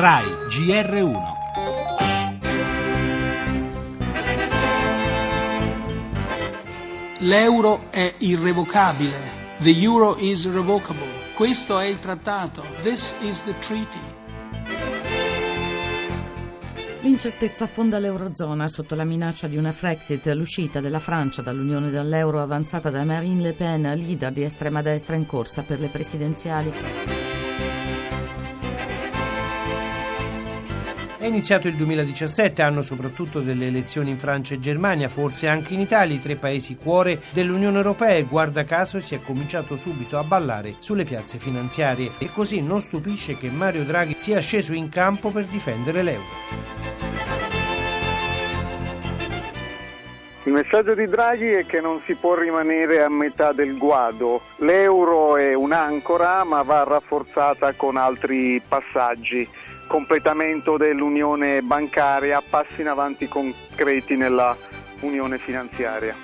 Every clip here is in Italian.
RAI GR1 L'euro è irrevocabile. The euro is irrevocable. Questo è il trattato. This is the treaty. L'incertezza affonda l'Eurozona sotto la minaccia di una Frexit, l'uscita della Francia dall'Unione dall'euro avanzata da Marine Le Pen, leader di estrema destra in corsa per le presidenziali. È iniziato il 2017, anno soprattutto delle elezioni in Francia e Germania, forse anche in Italia, i tre paesi cuore dell'Unione Europea e guarda caso si è cominciato subito a ballare sulle piazze finanziarie e così non stupisce che Mario Draghi sia sceso in campo per difendere l'euro. Il messaggio di Draghi è che non si può rimanere a metà del guado. L'euro è un'ancora ma va rafforzata con altri passaggi completamento dell'unione bancaria, passi in avanti concreti nella unione finanziaria.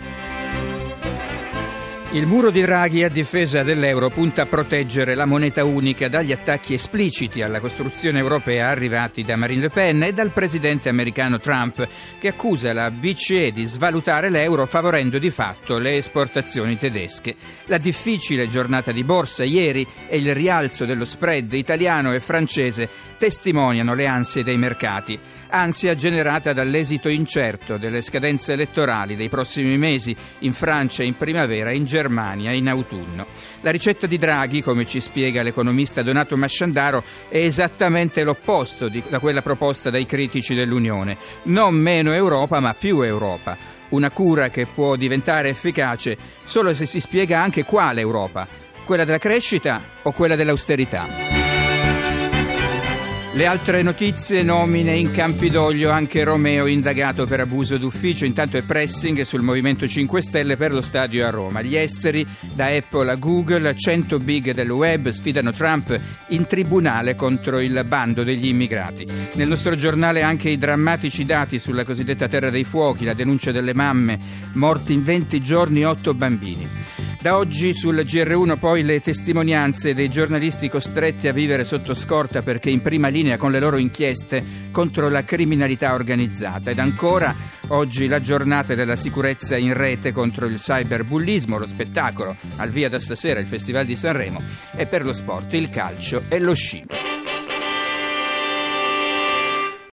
Il muro di Draghi a difesa dell'euro punta a proteggere la moneta unica dagli attacchi espliciti alla costruzione europea arrivati da Marine Le Pen e dal presidente americano Trump, che accusa la BCE di svalutare l'euro favorendo di fatto le esportazioni tedesche. La difficile giornata di borsa ieri e il rialzo dello spread italiano e francese testimoniano le ansie dei mercati ansia generata dall'esito incerto delle scadenze elettorali dei prossimi mesi in Francia in primavera e in Germania in autunno. La ricetta di Draghi, come ci spiega l'economista Donato Masciandaro, è esattamente l'opposto di, da quella proposta dai critici dell'Unione. Non meno Europa, ma più Europa. Una cura che può diventare efficace solo se si spiega anche quale Europa, quella della crescita o quella dell'austerità. Le altre notizie, nomine in Campidoglio, anche Romeo indagato per abuso d'ufficio, intanto è pressing sul Movimento 5 Stelle per lo stadio a Roma. Gli esteri, da Apple a Google, 100 big del web sfidano Trump in tribunale contro il bando degli immigrati. Nel nostro giornale anche i drammatici dati sulla cosiddetta terra dei fuochi, la denuncia delle mamme, morti in 20 giorni 8 bambini. Da oggi sul GR1 poi le testimonianze dei giornalisti costretti a vivere sotto scorta perché in prima linea con le loro inchieste contro la criminalità organizzata. Ed ancora oggi la giornata della sicurezza in rete contro il cyberbullismo, lo spettacolo al via da stasera il Festival di Sanremo e per lo sport il calcio e lo sci.